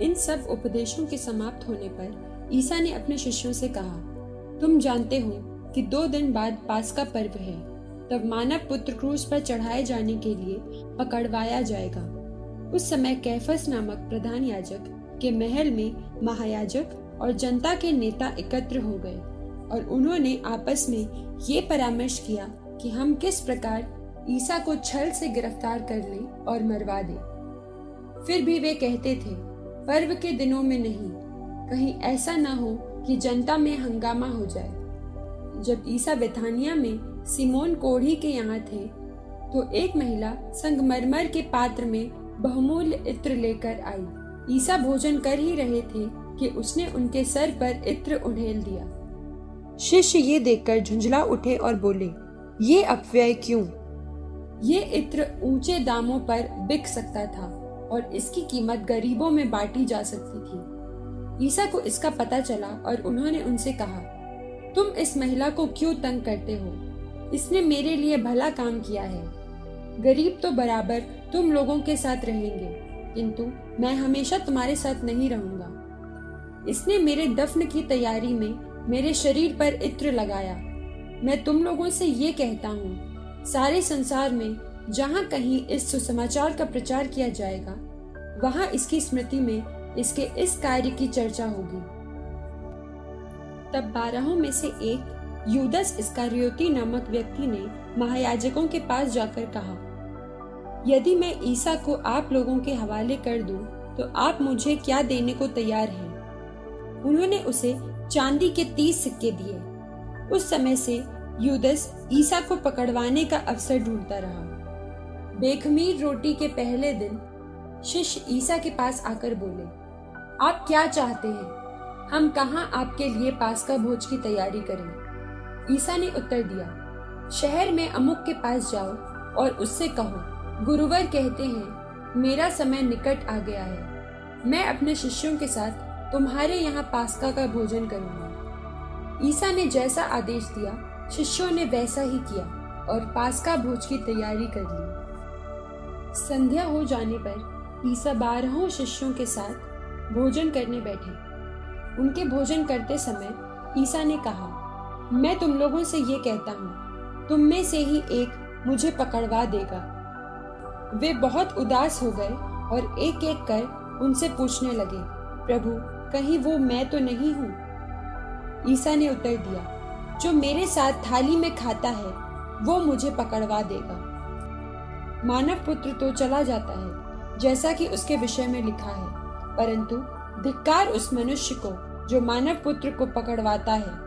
इन सब उपदेशों के समाप्त होने पर ईसा ने अपने शिष्यों से कहा, तुम जानते हो कि दो दिन बाद पास का पर्व है, तब मानव पुत्र क्रूस पर चढ़ाए जाने के लिए पकड़वाया जाएगा। उस समय कैफस नामक प्रधान याजक के महल में महायाजक और जनता के नेता एकत्र हो गए और उन्होंने आपस में ये परामर्श किया कि हम किस प्रकार ईसा को छल से गिरफ़्तार कर लें और मरवा दें। फिर भी वे कहते थे पर्व के दिनों में नहीं, कहीं ऐसा ना हो कि जनता में हंगामा हो जाए। जब ईसा बेथानिया में सिमोन कोढ़ी के यहाँ थे तो एक महिला संगमरमर के पात्र में बहुमूल्य इत्र लेकर आई। ईसा भोजन कर ही रहे थे कि उसने उनके सर पर इत्र उड़ेल दिया। शिष्य ये देखकर झुंझला उठे और बोले, ये अपव्यय क्यों? ये इत्र ऊँचे दामों पर बिक सकता था। और इसकी कीमत गरीबों में बांटी जा सकती थी। ईसा को इसका पता चला और उन्होंने उनसे कहा, तुम इस महिला को क्यों तंग करते हो? इसने मेरे लिए भला काम किया है। गरीब तो बराबर तुम लोगों के साथ रहेंगे, किंतु मैं हमेशा तुम्हारे साथ नहीं रहूँगा। इसने मेरे दफन की तैयारी में मेरे शरीर पर इत्र लगाया। मैं तुम लोगों से ये कहता हूँ, सारे संसार में जहाँ कहीं इस सुसमाचार का प्रचार किया जाएगा वहाँ इसकी स्मृति में इसके इस कार्य की चर्चा होगी। तब बारहों में से एक यूदस इसकारियोती नामक व्यक्ति ने महायाजकों के पास जाकर कहा यदि मैं ईसा को आप लोगों के हवाले कर दूँ, तो आप मुझे क्या देने को तैयार हैं? उन्होंने उसे चांदी के तीस सिक्के दिए। उस समय से यूदस ईसा को पकड़वाने का अवसर ढूंढता रहा। बेखमीर रोटी के पहले दिन शिष्य ईसा के पास आकर बोले, आप क्या चाहते हैं? हम कहाँ आपके लिए पास का भोज की तैयारी करें? ईसा ने उत्तर दिया, शहर में अमुक के पास जाओ और उससे कहो, गुरुवर कहते हैं, मेरा समय निकट आ गया है। मैं अपने शिष्यों के साथ तुम्हारे यहाँ पास्का का भोजन करूँगा। ईसा ने जैसा आदेश दिया, शिष्यों ने वैसा ही किया और पास्का भोज की तैयारी कर ली। संध्या हो जाने पर ईसा बारहों शिष्यों के साथ भोजन करने बैठे। उनके भोजन करते समय ईसा ने कहा, मैं तुम लोगों से ये कहता हूँ, तुम में से ही एक मुझे पकड़वा देगा। वे बहुत उदास हो गए और एक एक कर उनसे पूछने लगे, प्रभु, कहीं वो मैं तो नहीं हूँ? ईसा ने उत्तर दिया, जो मेरे साथ थाली में खाता है, वो मुझे पकड़वा देगा। मानव पुत्र तो चला जाता है जैसा कि उसके विषय में लिखा है। परंतु धिक्कार उस मनुष्य को, जो मानव पुत्र को पकड़वाता है।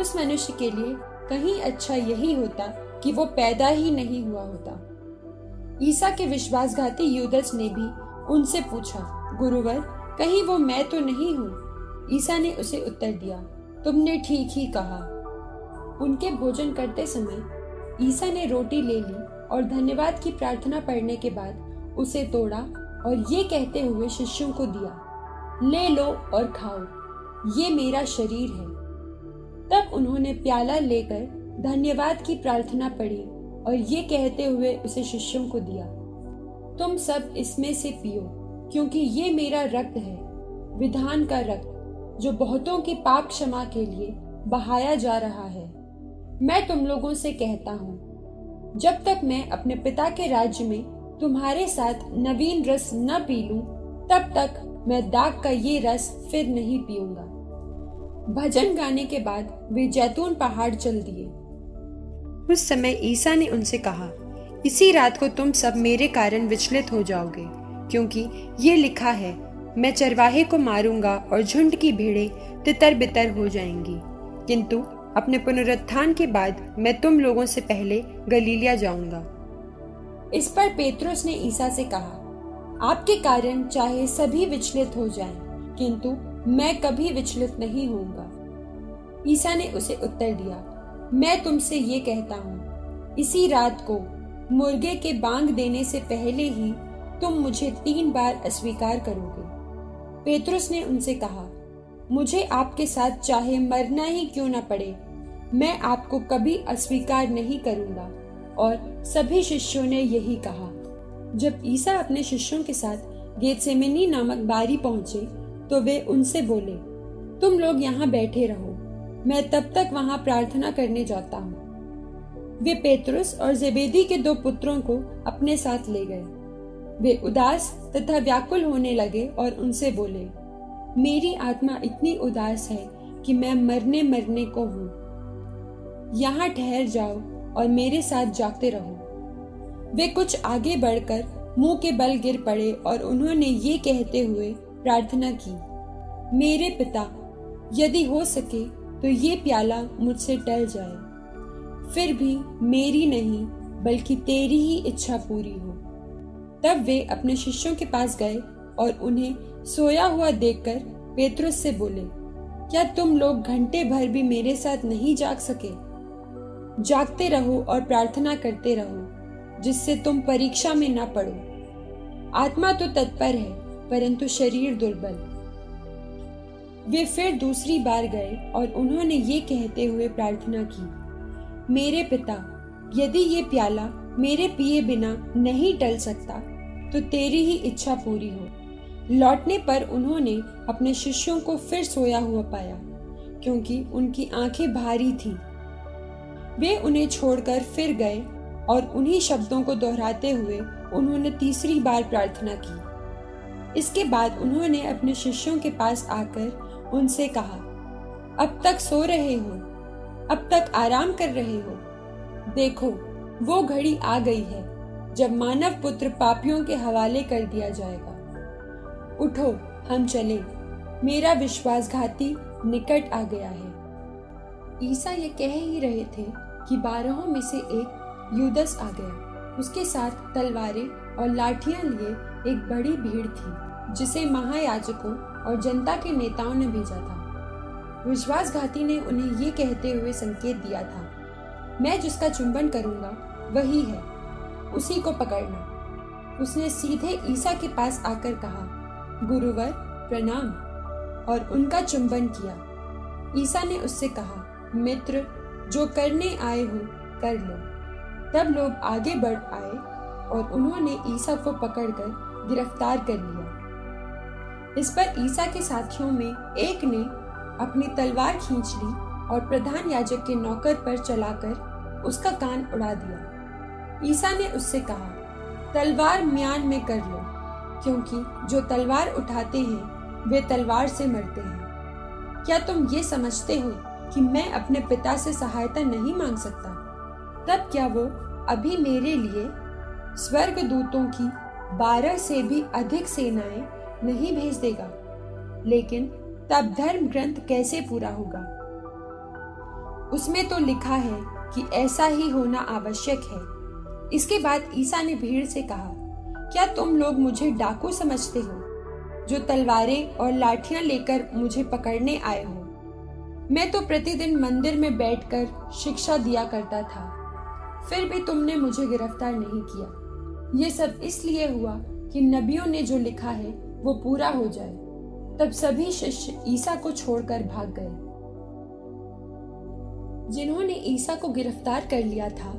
उस मनुष्य के लिए कहीं अच्छा यही होता कि वो पैदा ही नहीं हुआ होता। ईसा के विश्वासघाती यूदस ने भी उनसे पूछा, गुरुवर, कहीं वो मैं तो नहीं हूँ? ईसा ने उसे उत्तर दिया, तुमने ठीक ही कहा। उनके भोजन करते समय ईसा ने रोटी ले ली और धन्यवाद की प्रार्थना पढ़ने के बाद उसे तोड़ा और ये कहते हुए शिष्यों को दिया, ले लो और खाओ, ये मेरा शरीर है। तब उन्होंने प्याला लेकर धन्यवाद की प्रार्थना पढ़ी और ये कहते हुए उसे शिष्यों को दिया, तुम सब इसमें से पियो, क्योंकि ये मेरा रक्त है, विधान का रक्त, जो बहुतों की पाप क्षमा के लिए बहाया जा रहा है। मैं तुम लोगों से कहता हूँ, जब तक मैं अपने पिता के राज्य में तुम्हारे साथ नवीन रस न पी लूँ, तब तक मैं दाग का ये रस फिर नहीं पीऊँगा। भजन गाने के बाद वे जैतून पहाड़ चल दिए। उस समय ईसा ने उनसे कहा इसी रात को तुम सब मेरे कारण विचलित हो जाओगे क्योंकि ये लिखा है मैं चरवाहे को मारूँगा और झुंड की भीड़े तितर बितर हो जाएँगी। किंतु अपने पुनरुत्थान के बाद मैं तुम लोगों से पहले गलीलिया जाऊँगा। इस पर पेत्रोस ने ईसा से कहा आपके कारण चाहे सभी विचलित हो जाएँ, किंतु मैं कभी विचलित नहीं होऊँगा। ईसा ने उसे उत्तर दिया मैं तुमसे ये कहता हूँ इसी रात को मुर्गे के बांग देने से पहले ही तुम मुझे तीन बार अस्वीकार करोगे। पेतरुस ने उनसे कहा मुझे आपके साथ चाहे मरना ही क्यों न पड़े मैं आपको कभी अस्वीकार नहीं करूँगा। और सभी शिष्यों ने यही कहा। जब ईसा अपने शिष्यों के साथ गेतसेमिनी नामक बारी पहुँचे तो वे उनसे बोले, तुम लोग यहाँ बैठे रहो, मैं तब तक वहाँ प्रार्थना करने जाता हूँ। वे पेतरुस और जेबेदी के दो पुत्रों को अपने साथ ले गए। वे उदास तथा व्याकुल होने लगे और उनसे बोले, मेरी आत्मा इतनी उदास है कि मैं मरने मरने को हूँ। यहाँ ठहर जाओ और मेरे साथ जागते रहो। वे कुछ आगे बढ़कर मुँह के बल गिर पड़े और उन्होंने ये कहते हुए प्रार्थना की, मेरे पिता, यदि हो सके तो ये प्याला मुझसे टल जाए। फिर भी मेरी नहीं, बल्कि तेरी ही इच्छा पूरी हो। तब वे अपने शिष्यों के पास गए और उन्हें सोया हुआ देखकर पेतरुस से बोले, क्या तुम लोग घंटे भर भी मेरे साथ नहीं जाग सके? जागते रहो और प्रार्थना करते रहो, जिससे तुम परीक्षा में न पड़ो। आत्मा तो तत्पर है, परंतु शरीर दुर्बल। वे फिर दूसरी बार गए और उन्होंने ये कहते हुए प्रार्थना की, मेरे पिता, यदि ये प्याला मेरे पिए बिना नहीं टल सकता तो तेरी ही इच्छा पूरी हो। लौटने पर उन्होंने अपने शिष्यों को फिर सोया हुआ पाया, क्योंकि उनकी आँखें भारी थीं। वे उन्हें छोड़कर फिर गए और उन्हीं शब्दों को दोहराते हुए उन्होंने तीसरी बार प्रार्थना की। इसके बाद उन्होंने अपने शिष्यों के पास आकर उनसे कहा, अब तक सो रहे हो, अब तक आराम कर रहे हो। देखो, वो घड़ी आ गई है, जब मानव पुत्र पापियों के हवाले कर दिया जाएगा। उठो, हम चले। मेरा विश्वासघाती निकट आ गया है। ईसा ये कह ही रहे थे कि बारहों में से एक यूदस आ गया। उसके साथ तलवारें और लाठियाँ लिए एक बड़ी भीड़ थी, जिसे महायाजकों और जनता के नेताओं ने भेजा था। विश्वासघाती ने उन्हें ये कहते हुए संकेत दिया था, मैं जिसका चुंबन करूँगा, वही है। उसी को पकड़ना। उसने सीधे ईसा के पास आकर कहा, गुरुवर, प्रणाम। और उनका चुंबन किया। ईसा ने उससे कहा मित्र, जो करने आए हो, कर लो। तब लोग आगे बढ़ आए और उन्होंने ईसा को पकड़कर गिरफ़्तार कर लिया। इस पर ईसा के साथियों में एक ने अपनी तलवार खींच ली और प्रधान याजक के नौकर पर चलाकर उसका कान उड़ा दिया। ईसा ने उससे कहा, तलवार म्यान में कर लो, क्योंकि जो तलवार उठाते हैं, वे तलवार से मरते हैं। क्या तुम ये समझते हो कि मैं अपने पिता से सहायता नहीं मांग सकता। तब क्या वो अभी मेरे लिए स्वर्ग दूतों की बारह से भी अधिक सेनाएँ नहीं भेज देगा? लेकिन तब धर्म ग्रंथ कैसे पूरा होगा? उसमें तो लिखा है कि ऐसा ही होना आवश्यक है। इसके बाद ईसा ने भीड़ से कहा, क्या तुम लोग मुझे डाकू समझते हो, जो तलवारें और लाठियाँ लेकर मुझे पकड़ने आए हो? मैं तो प्रतिदिन मंदिर में बैठकर शिक्षा दिया करता था। फिर भी तुमने मुझे गिरफ़्तार नहीं किया। ये सब इसलिए हुआ कि नबियों ने जो लिखा है, वो पूरा हो जाए। तब सभी शिष्य ईसा को छोड़कर भाग गए। जिन्होंने ईसा को गिरफ़्तार कर लिया था,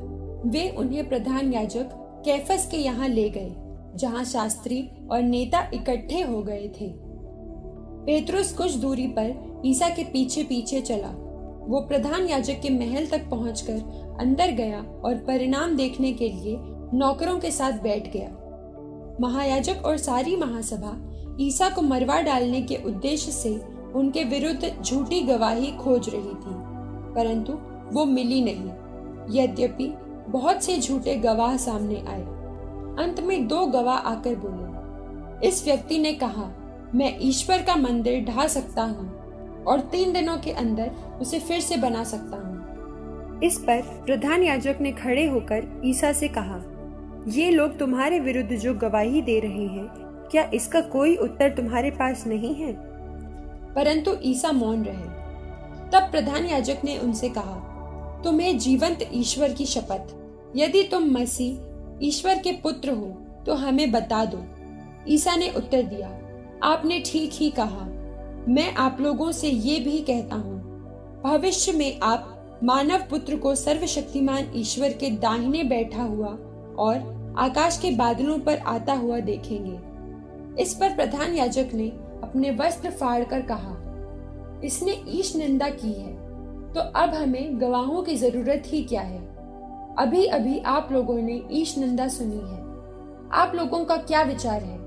वे उन्हें प्रधान याजक कैफस के यहाँ ले गए, जहाँ शास्त्री और नेता इकट्ठे हो गए थे। पेतरुस कुछ दूरी पर ईसा के पीछे पीछे चला। वो प्रधान याजक के महल तक पहुंचकर अंदर गया और परिणाम देखने के लिए नौकरों के साथ बैठ गया। महायाजक और सारी महासभा ईसा को मरवा डालने के उद्देश्य से उनके विरुद्ध झूठी गवाही खोज रही थी, परंतु वो मिली नहीं। यद्यपि बहुत से झूठे गवाह सामने आए। अंत में दो गवाह आकर बोले, इस व्यक्ति ने कहा मैं ईश्वर का मंदिर ढा सकता हूँ और तीन दिनों के अंदर उसे फिर से बना सकता हूँ। इस पर प्रधान याजक ने खड़े होकर ईसा से कहा, ये लोग तुम्हारे विरुद्ध जो गवाही दे रहे हैं, क्या इसका कोई उत्तर तुम्हारे पास नहीं है? परंतु ईसा मौन रहे। तब प्रधान याजक ने उनसे कहा, तुम्हें जीवंत ईश्वर की शपथ। यदि तुम मसीह ईश्वर के पुत्र हो तो हमें बता दो। ईसा ने उत्तर दिया आपने ठीक ही कहा। मैं आप लोगों से ये भी कहता हूँ, भविष्य में आप मानव पुत्र को सर्वशक्तिमान ईश्वर के दाहिने बैठा हुआ और आकाश के बादलों पर आता हुआ देखेंगे। इस पर प्रधान याजक ने अपने वस्त्र फाड़ कर कहा, इसने ईश निंदा की है तो अब हमें गवाहों की ज़रूरत ही क्या है? अभी अभी आप लोगों ने ईश निंदा सुनी है। आप लोगों का क्या विचार है?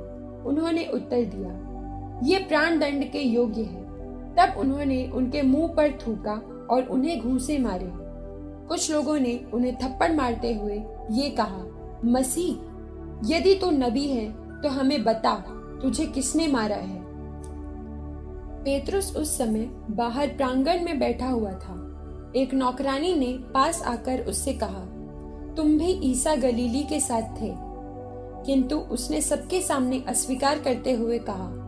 उन्होंने उत्तर दिया। ये प्राण दंड के योग्य है। तब उन्होंने उनके मुँह पर थूका और उन्हें घूसे मारे। कुछ लोगों ने उन्हें थप्पड़ मारते हुए ये कहा, मसीह, यदि तू तो नबी है तो हमें बता, तुझे किसने मारा है? पेतरुस उस समय बाहर प्रांगण में बैठा हुआ था। एक नौकरानी ने पास आकर उससे कहा, तुम भी ईसा गलीली के साथ थे। किंतु उसने सबके सामने अस्वीकार करते हुए कहा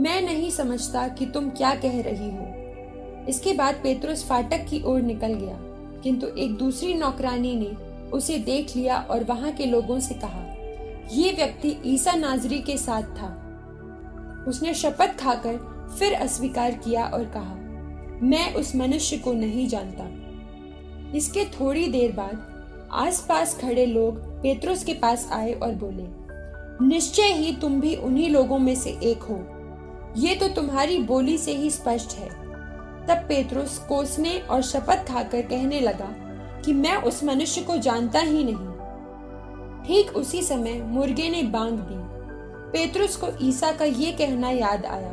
मैं नहीं समझता कि तुम क्या कह रही हो। इसके बाद पेतरुस फाटक की ओर निकल गया, किंतु एक दूसरी नौकरानी ने उसे देख लिया और वहाँ के लोगों से कहा, ये व्यक्ति ईसा नाजरी के साथ था। उसने शपथ खाकर फिर अस्वीकार किया और कहा, मैं उस मनुष्य को नहीं जानता। इसके थोड़ी देर बाद आसपास खड़े लोग पेत्रोस के पास आए और बोले, निश्चय ही तुम भी उन्हीं लोगों में से एक हो। ये तो तुम्हारी बोली से ही स्पष्ट है। तब पेत्रोस कोसने और शपथ खाकर कहने लगा कि मैं उस मनुष्य को जानता ही नहीं। ठीक उसी समय मुर्गे ने बांग दी। पेतरुस को ईसा का ये कहना याद आया,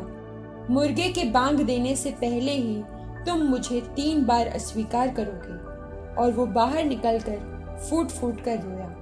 मुर्गे के बांग देने से पहले ही तुम मुझे तीन बार अस्वीकार करोगे और वो बाहर निकलकर फूट फूट कर रोया।